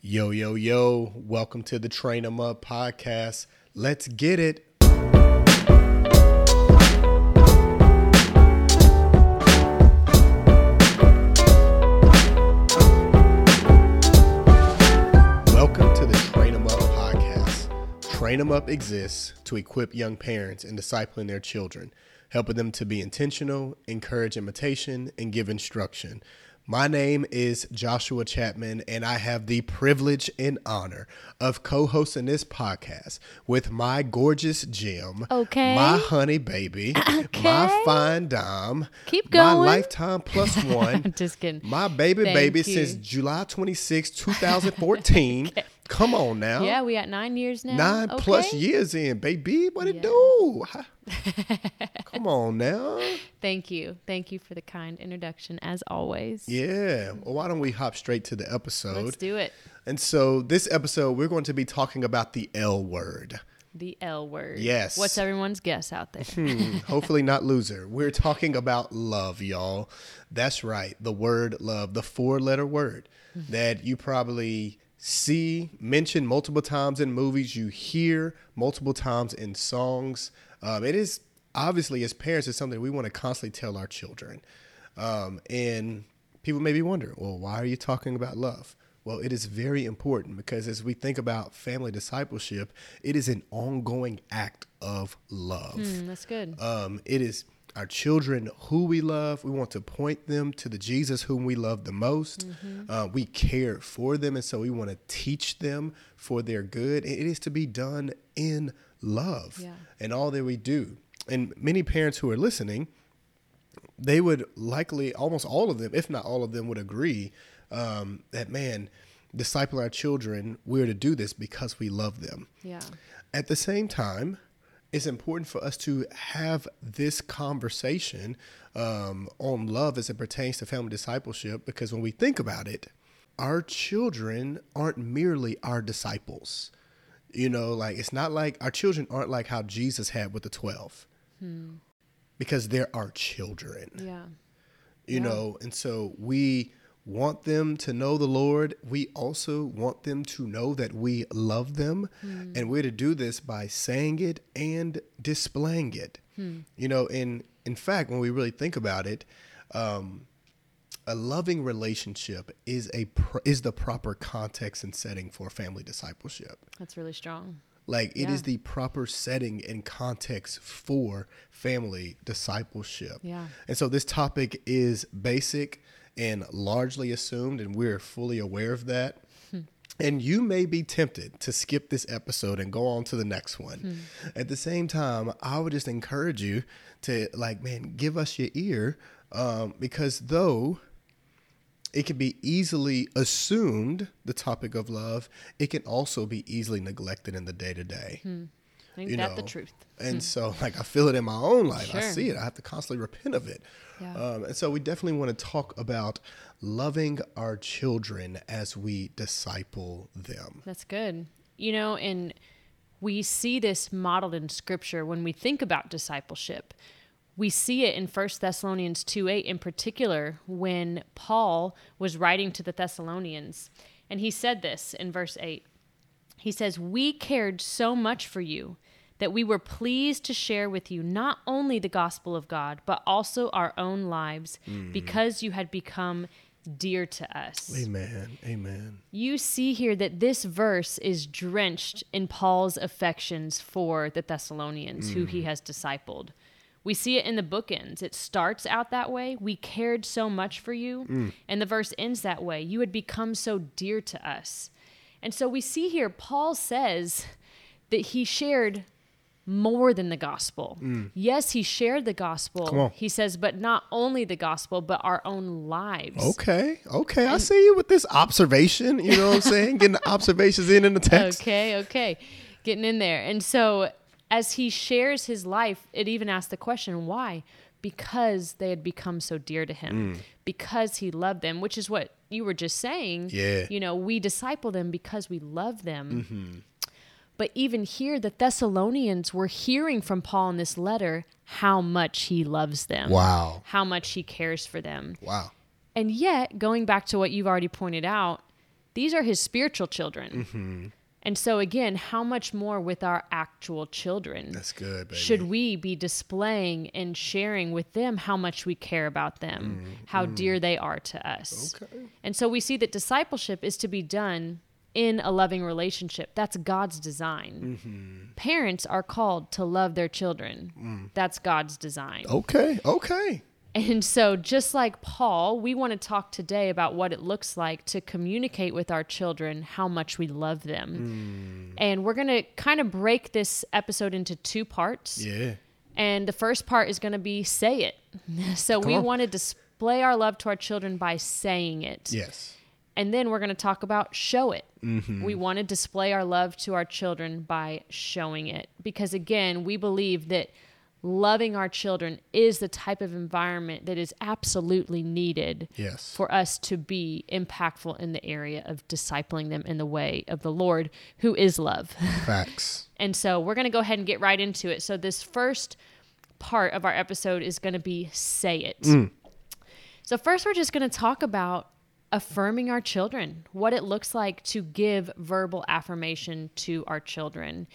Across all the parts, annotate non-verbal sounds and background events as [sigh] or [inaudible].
Yo, yo, yo. Welcome to the Train 'em Up podcast. Let's get it. Welcome to the Train 'em Up podcast. Train 'em Up exists to equip young parents in discipling their children, helping them to be intentional, encourage imitation, and give instruction. My name is Joshua Chapman, and I have the privilege and honor of co hosting this podcast with my gorgeous Jim, Okay. my honey baby, [clears throat] my fine dime, Keep going. my lifetime plus [laughs] one, Just kidding. my baby Thank baby you. since July 26, 2014. [laughs] Come on now. Yeah, we got nine years now. Nine Okay. plus years in, baby. What it Yeah. do? [laughs] Come on now. Thank you. Thank you for the kind introduction, as always. Yeah. Well, why don't we hop straight to the episode? Let's do it. And so, this episode, we're going to be talking about the L word. The L word. Yes. What's everyone's guess out there? Hmm, [laughs] hopefully, not loser. We're talking about love, y'all. That's right. The word love, the four letter word that you probably see mentioned multiple times in movies, you hear multiple times in songs. Um, it is obviously, as parents, it's something we want to constantly tell our children. Um, and people may be wondering, well, why are you talking about love? Well, it is very important because as we think about family discipleship, it is an ongoing act of love. Hmm, that's good. Um, it is our children who we love. We want to point them to the Jesus whom we love the most. Mm-hmm. Uh, we care for them, and so we want to teach them for their good. It is to be done in love Yeah. and all that we do. And many parents who are listening, they would likely, almost all of them, if not all of them, would agree um, that, man, disciple our children, we're to do this because we love them. yeah. At the same time, it's important for us to have this conversation um, on love as it pertains to family discipleship because when we think about it, our children aren't merely our disciples. You know, like it's not like our children aren't like how Jesus had with the 12 because they're our children Yeah. you Yeah. know and so we want them to know the lord we also want them to know that we love them and we're to do this by saying it and displaying it you know in in fact when we really think about it um, a loving relationship is a pr- is the proper context and setting for family discipleship That's really strong. like it is Yeah. the proper setting and context for family discipleship. Yeah. And so this topic is basic and largely assumed, and we're fully aware of that. And you may be tempted to skip this episode and go on to the next one. At the same time, I would just encourage you to, like, man, give us your ear um, because though it can be easily assumed the topic of love, it can also be easily neglected in the day to day. Ain't You that the know, truth? And so, [laughs] like, I feel it in my own life. I see it. I have to constantly repent of it. Yeah. Um, and so, we definitely want to talk about loving our children as we disciple them. That's good. You know, and we see this modeled in scripture when we think about discipleship. We see it in 1 Thessalonians 2 8 in particular when Paul was writing to the Thessalonians. And he said this in verse 8. He says, We cared so much for you that we were pleased to share with you not only the gospel of God, but also our own lives mm. because you had become dear to us Amen. Amen. you see here that this verse is drenched in Paul's affections for the Thessalonians, who he mm. has discipled. We see it in the bookends. It starts out that way. We cared so much for you. Mm. And the verse ends that way. You had become so dear to us. And so we see here, Paul says that he shared more than the gospel. Mm. Yes, he shared the gospel. He says, but not only the gospel, but our own lives. Okay. Okay. I see you with this observation. You know what I'm saying? Getting the observations in in the text. Okay, okay. Getting in there. And so as he shares his life, it even asks the question, why? Because they had become so dear to him. Mm. Because he loved them, which is what you were just saying. Yeah. You know, we disciple them because we love them. Mm-hmm. But even here, the Thessalonians were hearing from Paul in this letter how much he loves them, Wow. how much he cares for them. Wow. And yet, going back to what you've already pointed out, these are his spiritual children. Mm-hmm. And so, again, how much more with our actual children? That's good, baby. Should we be displaying and sharing with them how much we care about them, mm-hmm. how dear mm. they are to us? Okay. And so we see that discipleship is to be done in a loving relationship. That's God's design. Mm-hmm. Parents are called to love their children. Mm. That's God's design. Okay. Okay. And so, just like Paul, we want to talk today about what it looks like to communicate with our children how much we love them. Mm. And we're going to kind of break this episode into two parts. Yeah. And the first part is going to be say it. [laughs] So, we on. want to display our love to our children by saying it. Yes. And then we're going to talk about show it. Mm-hmm. We want to display our love to our children by showing it. Because again, we believe that loving our children is the type of environment that is absolutely needed Yes. for us to be impactful in the area of discipling them in the way of the Lord, who is love. [laughs] Facts. And so we're going to go ahead and get right into it. So, this first part of our episode is going to be say it. So, first, we're just going to talk about affirming our children, what it looks like to give verbal affirmation to our children.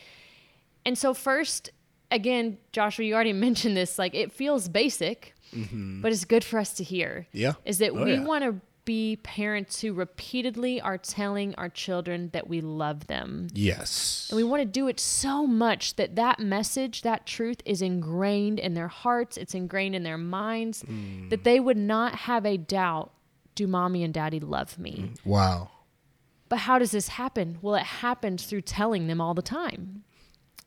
And so, first, again, Joshua, you already [laughs] mentioned this, like it feels basic, mm-hmm. but it's good for us to hear. Yeah. Is that Oh, we yeah. want to be parents who repeatedly are telling our children that we love them. Yes. And we want to do it so much that that message, that truth is ingrained in their hearts, it's ingrained in their minds, mm. that they would not have a doubt do mommy and daddy love me? Wow. But how does this happen? Well, it happens through telling them all the time.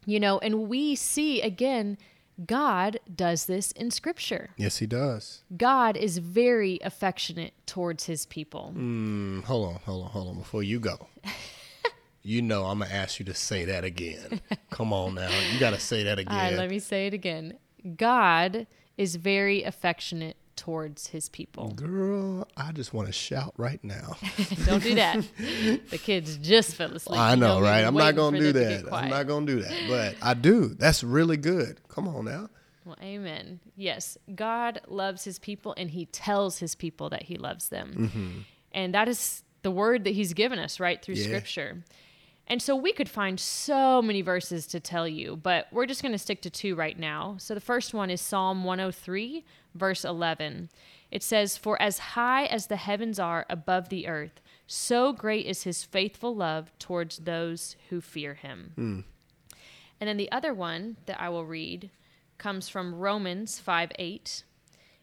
You know, and we see again, God does this in scripture. Yes, he does. God is very affectionate towards his people. Mm, hold on, hold on, hold on. Before you go, [laughs] you know I'm gonna ask you to say that again. Come on now, you gotta say that again. All right, let me say it again. God is very affectionate towards his people. Girl, I just want to shout right now. [laughs] Don't do that. [laughs] the kids just fell asleep. I You know, right? I'm not gonna do them to get that. I'm not gonna do that, but [laughs] I do. That's really good. Come on now. Well, amen. Yes, God loves his people and he tells his people that he loves them. Mm-hmm. And that is the word that he's given us right through Yeah. scripture. And so we could find so many verses to tell you, but we're just going to stick to two right now. So the first one is Psalm 103, verse 11. It says, For as high as the heavens are above the earth, so great is his faithful love towards those who fear him. Hmm. And then the other one that I will read comes from Romans 5 8.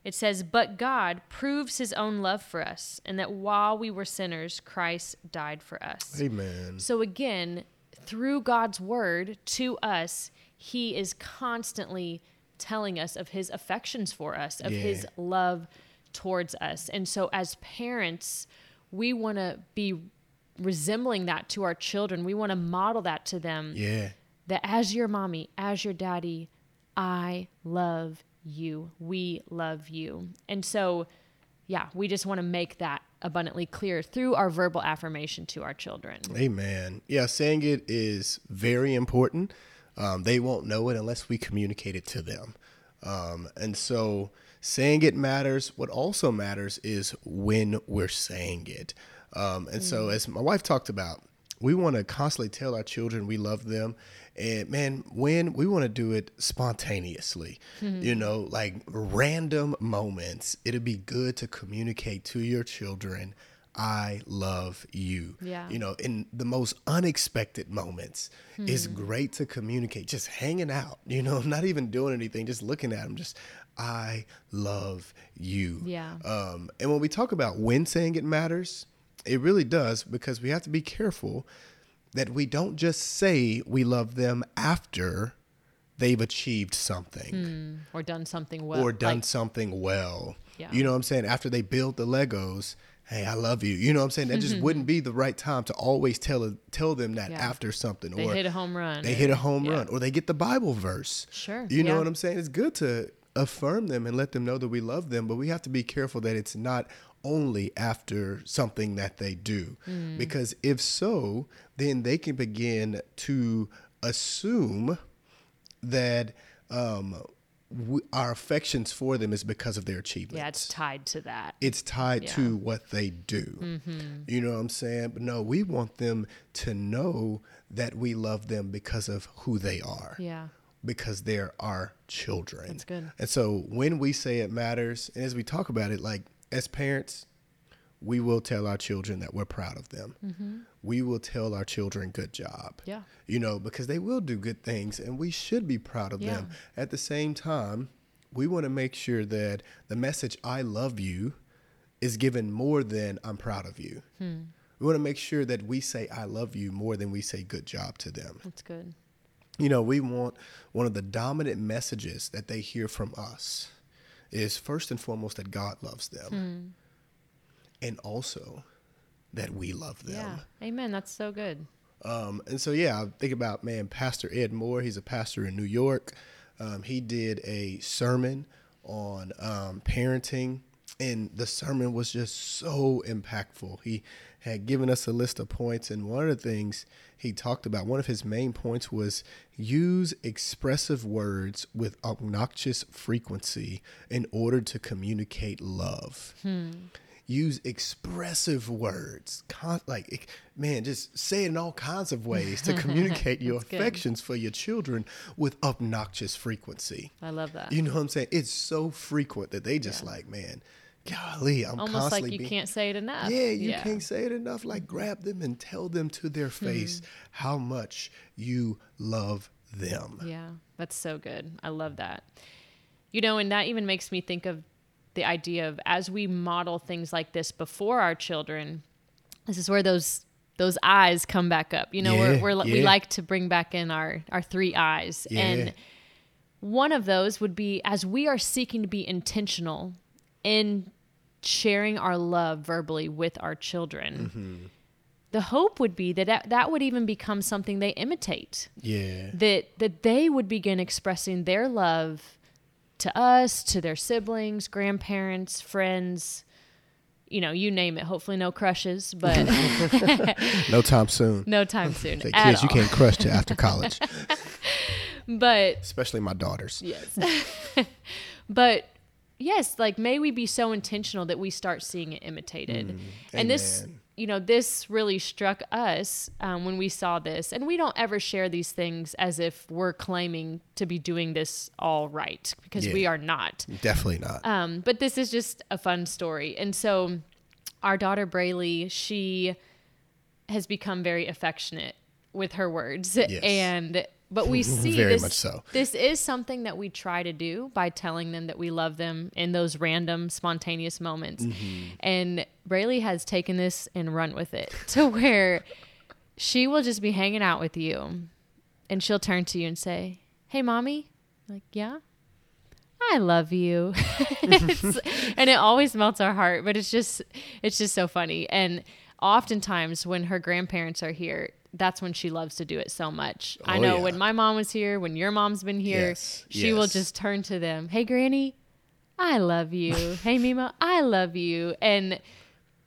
It says, But God proves his own love for us, and that while we were sinners, Christ died for us. Amen. So again, through God's word to us, he is constantly telling us of his affections for us, of his love towards us. And so as parents, we want to be resembling that to our children. We want to model that to them Yeah. that as your mommy, as your daddy, I love you. We love you. And so, yeah, we just want to make that abundantly clear through our verbal affirmation to our children. Amen. Yeah, saying it is very important. Um, they won't know it unless we communicate it to them. Um, and so saying it matters. What also matters is when we're saying it. Um, and so, as my wife talked about, we want to constantly tell our children we love them. And man, when we want to do it spontaneously, you know, like random moments, it'd be good to communicate to your children, I love you. Yeah. You know, in the most unexpected moments, it's great to communicate, just hanging out, [laughs] you know, not even doing anything, just looking at them, just, I love you. Yeah. Um, and when we talk about when saying it matters, it really does because we have to be careful that we don't just say we love them after they've achieved something hmm, Or done something well. or done like- something well. Yeah. You know what I'm saying? After they build the Legos, hey, I love you. You know what I'm saying? That just mm-hmm. wouldn't be the right time to always tell tell them that Yeah. after something they or hit a home run. they or- hit a home yeah. run or they get the Bible verse. Sure, You know yeah. what I'm saying? It's good to affirm them and let them know that we love them, but we have to be careful that it's not only after something that they do. Mm. Because if so, then they can begin to assume that um, we, our affections for them is because of their achievements. Yeah, it's tied to that. it's tied Yeah. to what they do. You know what I'm saying? But no, we want them to know that we love them because of who they are. Yeah. Because they're our children. That's good. And so when we say it matters, and as we talk about it, like as parents, we will tell our children that we're proud of them. We will tell our children, good job. Mm-hmm. Yeah. You know, because they will do good things and we should be proud of them. At the same time, we want to make sure that the message, I love you, is given more than I'm proud of you. Hmm. We want to make sure that we say, I love you more than we say, good job to them. That's good. You know, we want one of the dominant messages that they hear from us is first and foremost that God loves them and also that we love them. Yeah. Amen. That's so good. Um, and so, yeah, I think about, man, Pastor Ed Moore. He's a pastor in New York. Um, he did a sermon on um, parenting, and the sermon was just so impactful. He had given us a list of points, and one of the things he talked about, one of his main points was use expressive words with obnoxious frequency in order to communicate love hmm. use expressive words con- like man just say it in all kinds of ways to communicate [laughs] your That's good. affections for your children with obnoxious frequency I love that. you know what i'm saying it's so frequent that they just like man golly i'm Almost constantly like you being- can't say it enough. yeah you can't say it enough like grab them and tell them to their Hmm. face how much you love them Yeah, that's so good. I love that. You know, and that even makes me think of the idea of as we model things like this before our children, this is where those those eyes come back up. You know, Yeah, we're, we're we like to bring back in our our three eyes, Yeah. and one of those would be as we are seeking to be intentional in sharing our love verbally with our children. Mm-hmm. The hope would be that that- that would even become something they imitate yeah that that they would begin expressing their love to us, to their siblings, grandparents, friends, you know, you name it. Hopefully, no crushes, but [laughs] no time soon no time soon. Say, kids you can't crush till after college [laughs] But especially my daughters yes, [laughs] but yes, like may we be so intentional that we start seeing it imitated. and this, Mm, you know, this really struck us um, when we saw this. And we don't ever share these things as if we're claiming to be doing this all right because we are not. definitely not Um, but this is just a fun story. And so our daughter Brayley, she has become very affectionate with her words. And but we [laughs] see Very this, much so. this is something that we try to do by telling them that we love them in those random spontaneous moments. Mm-hmm. And Brayley has taken this and run with it [laughs] to where she will just be hanging out with you and she'll turn to you and say, Hey mommy. Like, yeah. I love you. [laughs] And it always melts our heart, but it's just it's just so funny. And oftentimes when her grandparents are here, that's when she loves to do it so much. I Oh, know yeah. when my mom was here, when your mom's been here, Yes, she will just turn to them, "Hey granny, I love you. [laughs] hey Mima, I love you." And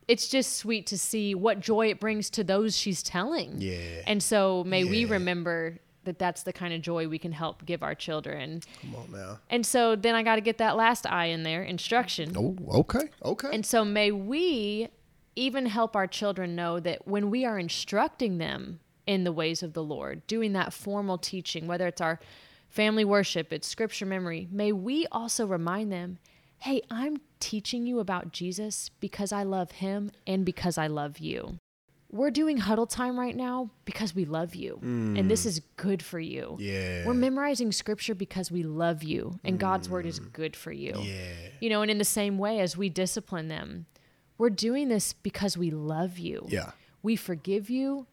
it's just sweet to see what joy it brings to those she's telling. Yeah. And so may we remember that that's the kind of joy we can help give our children. come on now And so then I got to get that last I in there, instruction. oh okay okay And so may we even help our children know that when we are instructing them in the ways of the Lord, doing that formal teaching, whether it's our family worship, it's scripture memory, may we also remind them, hey, I'm teaching you about Jesus because I love him and because I love you. We're doing huddle time right now because we love you, and this hmm. is good for you. yeah We're memorizing scripture because we love you, and God's word is hmm. good for you. yeah You know, and in the same way as we discipline them, we're doing this because we love you. Yeah. We forgive you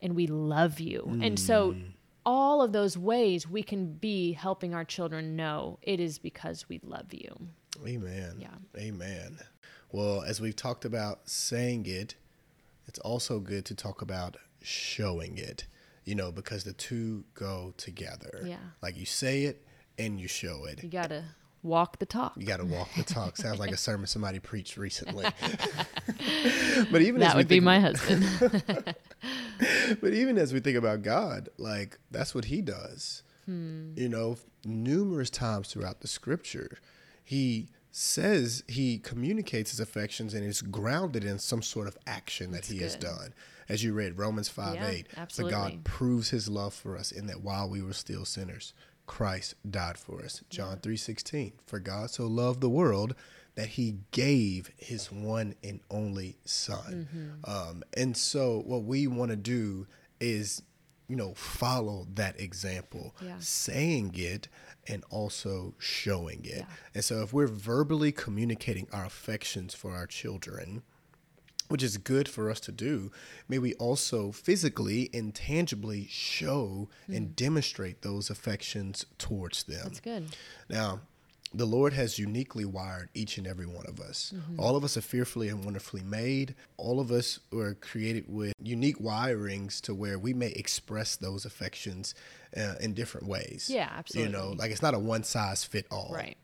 and we love you. And so mm. all of those ways we can be helping our children know it is because we love you. Amen. Yeah. Amen. Well, as we've talked about saying it, it's also good to talk about showing it, you know, because the two go together. Yeah. Like you say it and you show it. You got to walk the talk. You got to walk the talk. Sounds like a sermon somebody preached recently. [laughs] but even as That would be my husband. [laughs] but even as we think about God, like that's what He does. Hmm. You know, numerous times throughout the scripture, he says he communicates his affections and is grounded in some sort of action that he has done. As you read Romans 5 Yeah, 8, for absolutely. God proves his love for us in that while we were still sinners, Christ died for us. John three sixteen, for God so loved the world that he gave his one and only son. Mm-hmm. Um, and so what we want to do is, you know, follow that example, Yeah. saying it and also showing it. Yeah. And so if we're verbally communicating our affections for our children, which is good for us to do, may we also physically and tangibly show and demonstrate those affections towards them. That's good. Now, the Lord has uniquely wired each and every one of us. All of us are fearfully and wonderfully made. All of us were created with unique wirings to where we may express those affections uh, in different ways. Yeah, absolutely. You know, like it's not a one size fit all Right.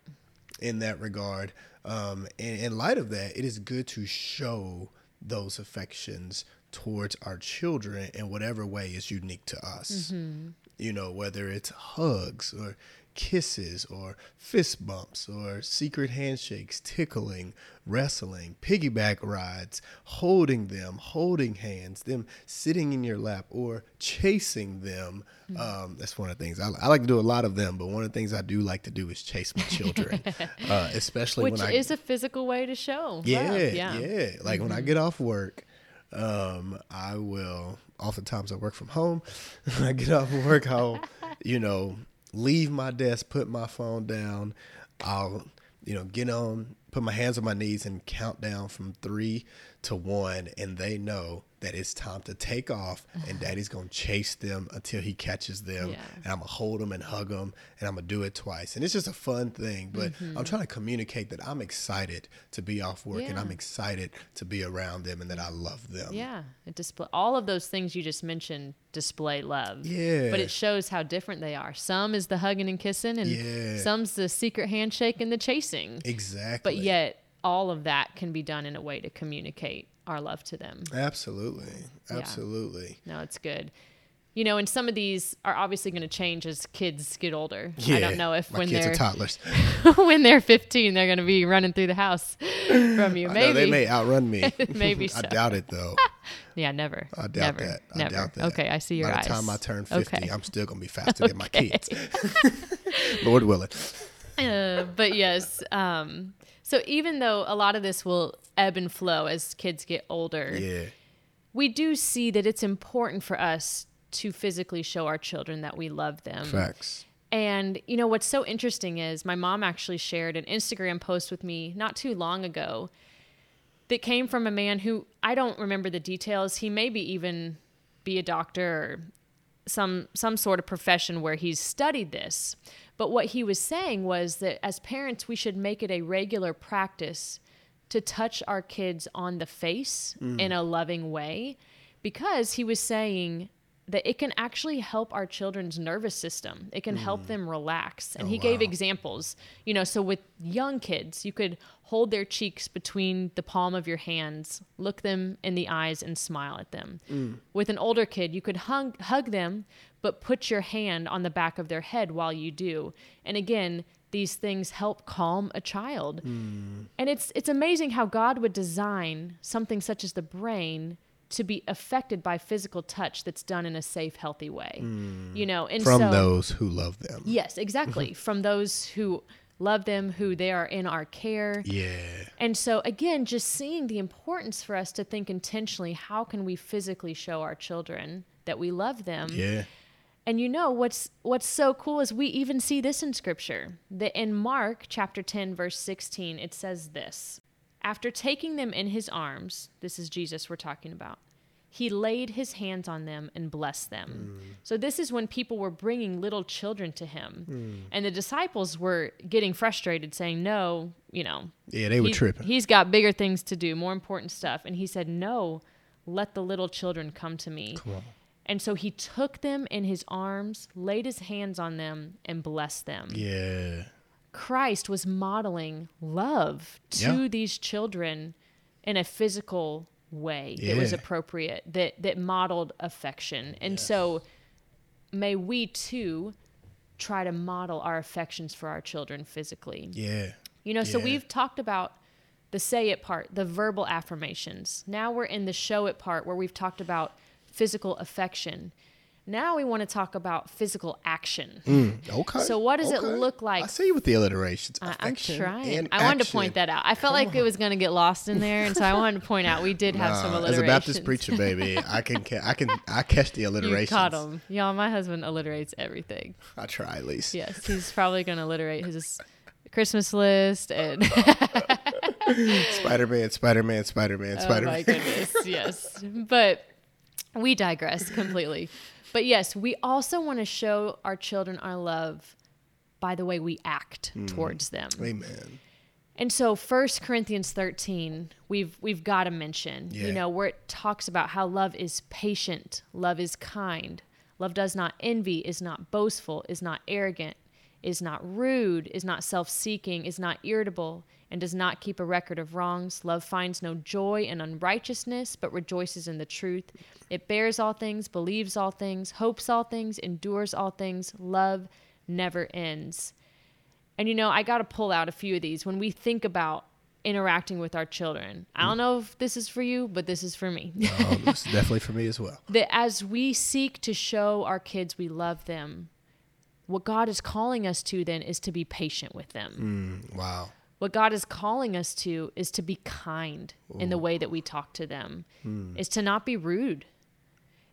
in that regard. Um, and in light of that, it is good to show those affections towards our children in whatever way is unique to us. Mm-hmm. You know, whether it's hugs or kisses or fist bumps or secret handshakes, tickling, wrestling, piggyback rides, holding them, holding hands, them sitting in your lap or chasing them. Um, that's one of the things I, I like to do. A lot of them, but one of the things I do like to do is chase my children, [laughs] uh, especially Which when I is a physical way to show. love. yeah, Yeah. yeah. Like when I get off work, um, I will. Oftentimes, I work from home. [laughs] when I get off of work, I'll, you know, leave my desk, put my phone down. I'll, you know, get on, put my hands on my knees, and count down from three to one, and they know that it's time to take off, and Daddy's gonna chase them until he catches them, Yeah. and I'm gonna hold them and hug them, and I'm gonna do it twice, and it's just a fun thing. But I'm trying to communicate that I'm excited to be off work, and Mm-hmm. I'm excited to be around them, and that I love them. Yeah, it display all of those things you just mentioned display love. Yeah. but it shows how different they are. Some is the hugging and kissing, and Yeah. some's the secret handshake and the chasing. Exactly. But yet, all of that can be done in a way to communicate our love to them. absolutely, Yeah. absolutely. No, it's good. You know, and some of these are obviously going to change as kids get older. Yeah. I don't know if my when kids they're are toddlers. [laughs] when they're 15, they're going to be running through the house from you. Maybe. they may outrun me. [laughs] Maybe [laughs] I doubt it though. Yeah, never. I doubt never, that. I Never. doubt that. Okay, I see your By eyes. the time I turn 50, Okay. I'm still gonna be faster than my kids. Lord willing. Uh, but yes, um, so even though a lot of this will ebb and flow as kids get older, Yeah. we do see that it's important for us to physically show our children that we love them. Facts. And you know what's so interesting is my mom actually shared an Instagram post with me not too long ago that came from a man who I don't remember the details. He maybe even be a doctor or some some sort of profession where he's studied this. But what he was saying was that as parents we should make it a regular practice to touch our kids on the face mm. in a loving way because he was saying that it can actually help our children's nervous system. It can help mm. them relax. And he oh, gave examples. You know, so with young kids, you could hold their cheeks between the palm of your hands, look them in the eyes, and smile at them. Mm. With an older kid, you could hug, hug them, but put your hand on the back of their head while you do. And again, these things help calm a child. Hmm. And it's it's amazing how God would design something such as the brain to be affected by physical touch that's done in a safe, healthy way. Hmm. You know, and From so those who love them. yes, exactly. [laughs] From those who love them, who they are in our care. Yeah. And so again, just seeing the importance for us to think intentionally, how can we physically show our children that we love them? Yeah. And you know what's what's so cool is we even see this in scripture. That in Mark chapter 10 verse 16 it says this. After taking them in his arms, this is Jesus we're talking about. He laid his hands on them and blessed them. Mm. So this is when people were bringing little children to him. Mm. And the disciples were getting frustrated saying, "No, you know, Yeah, they were he- tripping. He's got bigger things to do, more important stuff. And he said, No, let the little children come to me. Come on. And so he took them in his arms, laid his hands on them, and blessed them. Yeah. Christ was modeling love to Yeah. these children in a physical way that was appropriate, that that modeled affection. And so may we too try to model our affections for our children physically. Yeah. You know, so we've talked about the say it part, the verbal affirmations. Now we're in the show it part where we've talked about physical affection. Now we want to talk about physical action. Mm, okay. So what does it look like? I see you with the alliterations. I- I'm Affection trying. and I wanted to point that out. I felt like it was going to get lost in there, and so I wanted to point out we did have some alliterations. as a Baptist preacher, baby, I can [laughs] ca- I can I catch the alliterations. you caught them, y'all. My husband alliterates everything. I try at least. Yes, [laughs] he's probably going to alliterate his Christmas list and [laughs] Spider Man, Spider Man, Spider Man, Spider Man. Oh my goodness, yes. But we digress completely. But yes, we also want to show our children our love by the way we act Hmm. towards them. Amen. And so 1 Corinthians 13, we've we've got to mention, Yeah. you know, where it talks about how love is patient, love is kind, love does not envy, is not boastful, is not arrogant, is not rude, is not self-seeking, is not irritable, and does not keep a record of wrongs. Love finds no joy in unrighteousness, but rejoices in the truth. It bears all things, believes all things, hopes all things, endures all things. Love never ends. And you know, I got to pull out a few of these when we think about interacting with our children. I don't know if this is for you, but this is for me. Oh, this is definitely for me as well. [laughs] that as we seek to show our kids we love them, what God is calling us to then is to be patient with them. Mm, wow. What God is calling us to is to be kind in the way that we talk to them, hmm. is to not be rude,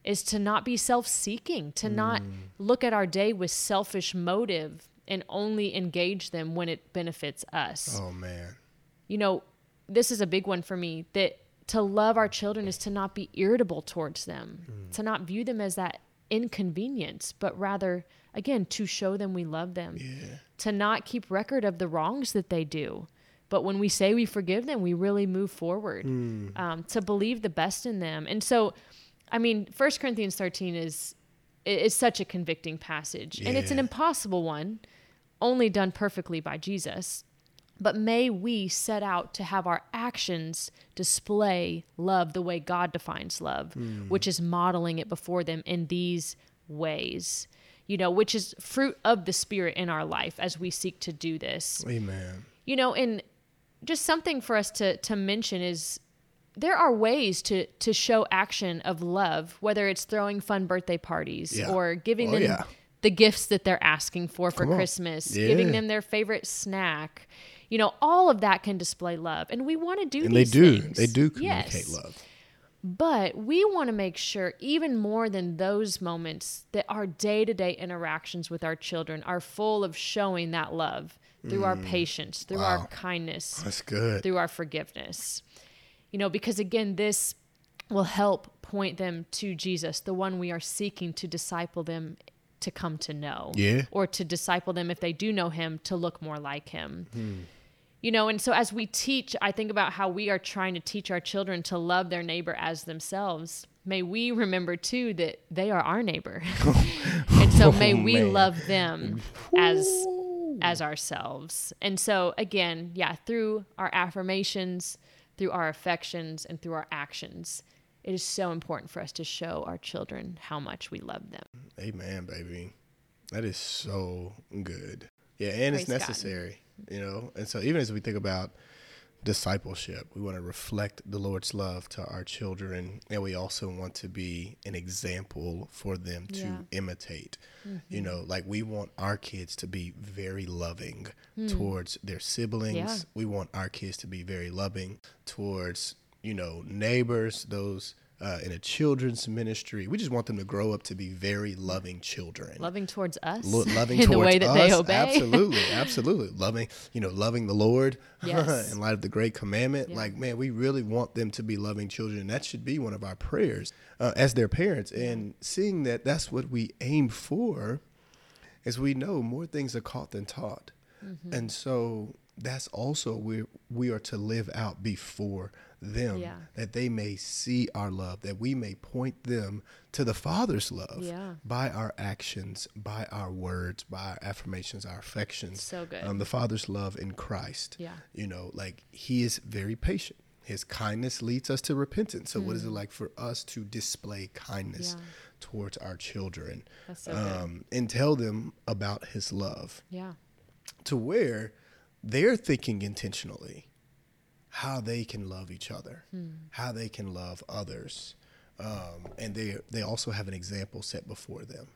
is to not be self seeking, to not hmm. look at our day with selfish motive and only engage them when it benefits us. Oh man. You know, this is a big one for me that to love our children is to not be irritable towards them, hmm. to not view them as that inconvenience, but rather, again, to show them we love them Yeah. to not keep record of the wrongs that they do. But when we say we forgive them, we really move forward um, to believe the best in them. And so, I mean, First Corinthians 13 is is such a convicting passage, and it's an impossible one, only done perfectly by Jesus. But may we set out to have our actions display love the way God defines love, which is modeling it before them in these ways, you know, which is fruit of the Spirit in our life as we seek to do this. Amen. You know, and just something for us to, to mention is there are ways to, to show action of love, whether it's throwing fun birthday parties Yeah. or giving Oh, them yeah. the gifts that they're asking for for Come. Christmas, Yeah. giving them their favorite snack. You know, all of that can display love. And we want to do And they do. things. They do communicate Yes. love. But we want to make sure, even more than those moments, that our day to day interactions with our children are full of showing that love through our patience, through our Mm. Kindness, That's good. through our forgiveness. You know, because again, this will help point them to Jesus, the one we are seeking to disciple them to come to know. Yeah. Or to disciple them, if they do know him, to look more like him. Hmm. You know, and so as we teach, I think about how we are trying to teach our children to love their neighbor as themselves. May we remember too that they are our neighbor. [laughs] and so may oh, we Oh, man. love them as as ourselves. And so again, yeah, through our affirmations, through our affections and through our actions, it is so important for us to show our children how much we love them. Amen, baby. That is so good. Yeah, and it's necessary. God. You know. And so even as we think about discipleship, we want to reflect the Lord's love to our children, and we also want to be an example for them to Yeah. Mm-hmm. imitate. You know, like we want our kids to be very loving towards their siblings. Yeah. We want our kids to be very loving towards, you know, neighbors, those uh, in a children's ministry. We just want them to grow up to be very loving children. Loving towards us Lo- [laughs] loving in towards the way that us, they obey. absolutely, [laughs] absolutely. Loving, you know, loving the Lord [laughs] Yes. in light of the great commandment. Yeah. Like, man, we really want them to be loving children. That should be one of our prayers uh, as their parents. And seeing that that's what we aim for, as we know, more things are caught than taught. Mm-hmm. And so that's also where we are to live out before them Yeah. that they may see our love, that we may point them to the Father's love Yeah. by our actions, by our words, by our affirmations, our affections. So good. Um, the Father's love in Christ. Yeah. You know, like He is very patient. His kindness leads us to repentance. So, what is it like for us to display kindness Yeah. towards our children so um, and tell them about His love Yeah. to where they're thinking intentionally how they can love each other, Hmm. how they can love others. Um, and they they also have an example set before them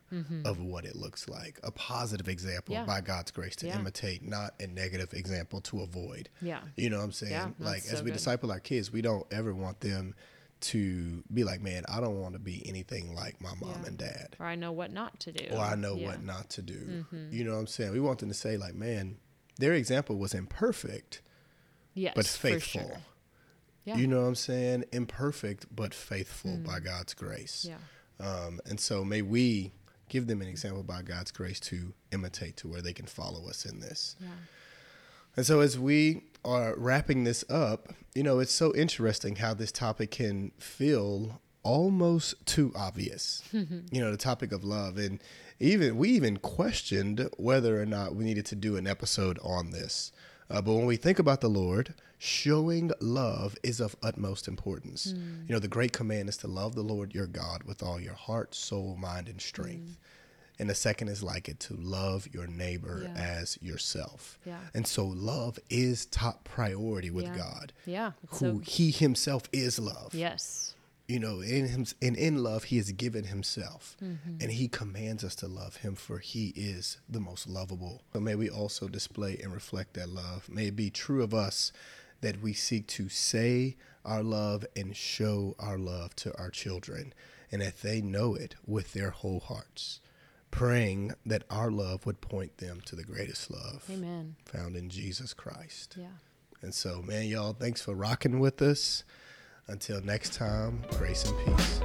of what it looks like, a positive example Mm-hmm. Yeah. by God's grace to Yeah. imitate, not a negative example to avoid. Yeah. You know what I'm saying? Yeah, like as so we good. disciple our kids, we don't ever want them to be like, man, I don't want to be anything like my mom and dad Or I know what not to do. or I know what not to do. Mm-hmm. You know what I'm saying? We want them to say, like, man, their example was imperfect, Yes, but faithful. sure. Yeah. You know what I'm saying? Imperfect, but faithful by God's grace. Yeah. Um, and so may we give them an example by God's grace to imitate to where they can follow us in this. Yeah. And so as we are wrapping this up, you know, it's so interesting how this topic can feel almost too obvious. [laughs] you know, the topic of love and even we even questioned whether or not we needed to do an episode on this. Uh, but when we think about the Lord, showing love is of utmost importance. You know, the great command is to love the Lord your God with all your heart, soul, mind, and strength. And the second is like it to love your neighbor Yeah. as yourself. Yeah. And so love is top priority with Yeah. God, Yeah. Who so, he himself is love. yes. You know, in him and in love he has given himself. Mm-hmm. And he commands us to love him for he is the most lovable. So may we also display and reflect that love. May it be true of us that we seek to say our love and show our love to our children and that they know it with their whole hearts. Praying that our love would point them to the greatest love Amen. found in Jesus Christ. Yeah. And so, man, y'all, thanks for rocking with us. Until next time, grace and peace.